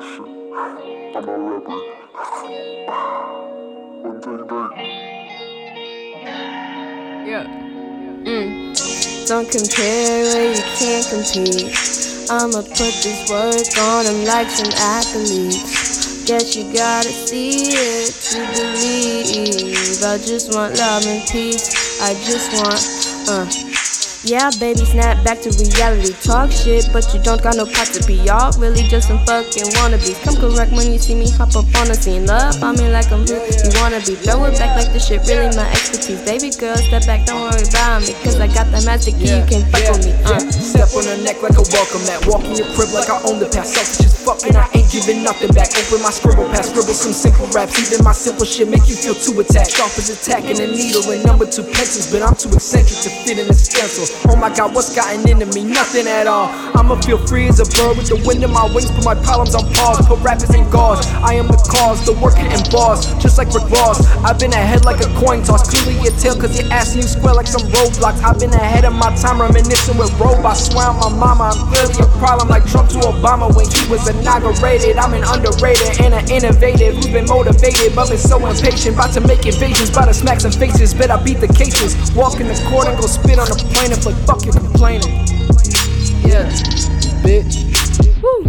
shit. I'm a rapper. One thing. Yeah. Mm. Don't compare where you can't compete. I'ma put this work on them like some athletes. Guess you gotta see it to believe. I just want love and peace. I just want, uh. Yeah, baby, snap back to reality. Talk shit, but you don't got no pot to be. Y'all really just some fucking wannabes. Come correct when you see me hop up on the scene. Love on me like I'm real. You wanna be throw it back like the shit really my expertise. Baby girl, step back, don't worry about me. Cause I got that master key, you can fuck with me. Uh. Step on her neck like a welcome mat. Walk in your crib like I own the past. Selfish as fucking, I ain't giving nothing back. Open my scribble past, scribble some simple raps. Even my simple shit make you feel too attacked. Sharp as attacking a needle and number two pencils. But I'm too eccentric to fit in a stencil. Oh my god, what's gotten into me? Nothing at all. I'ma feel free as a bird with the wind in my wings. Put my problems on pause. Put rappers in gauze. I am the cause, the work and boss. Just like Rick Ross. I've been ahead like a coin toss. Clearly your tail cause you're asking you square like some roadblocks. I've been ahead of my time, reminiscing with robots. Swear on my mama, I'm clearly a problem like Trump to Obama when he was inaugurated. I'm an underrated and an innovative who's been motivated but been so impatient. About to make invasions, about to smack some faces. Bet I beat the cases. Walk in the court and go spit on the like fuck you complaining. Yeah. Bitch. Woo.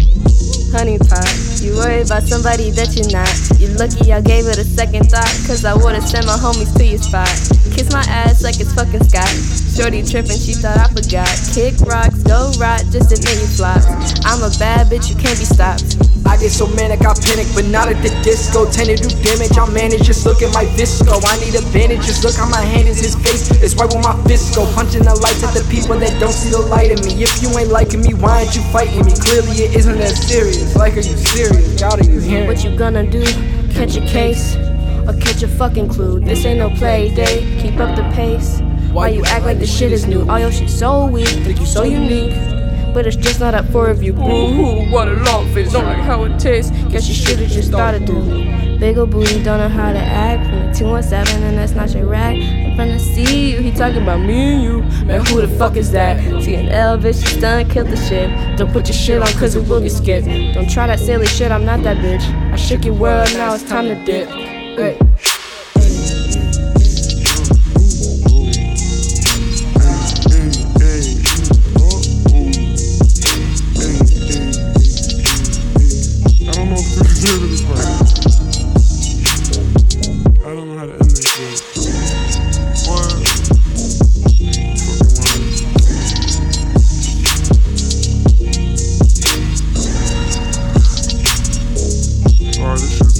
Honey pot, you worry about somebody that you're not. You lucky I gave it a second thought, cause I would've sent my homies to your spot. Kiss my ass like it's fucking Scott. Shorty trippin', she thought I forgot. Kick rocks, go rot, just admit you flop. I'm a bad bitch, you can't be stopped. I get so manic, I panic, but not at the disco. Tend to do damage, I manage. Just look at my visco. I need a bandage, just look how my hand is his face. It's right with my fist go. Punching the lights at the people that don't see the light in me. If you ain't liking me, why aren't you fighting me? Clearly, it isn't that serious. Like, are you serious? God, are you hearing? What you gonna do? Catch a case? Or catch a fucking clue? This ain't no play day, keep up the pace. Why you act like the shit is new? All your shit so weak, think you so unique. But it's just not up for review. Boo what a long face, don't like how it tastes. Guess you should've just started to. Big ol' booty, don't know how to act. From the 217, and that's not your rack. I'm trying to see you, he talking about me and you. Man, who the fuck is that? TNL, bitch, you done killed the shit. Don't put your shit on, cause it will get skipped. Don't try that silly shit, I'm not that bitch. I shook your world, now it's time to dip. Hey. All right,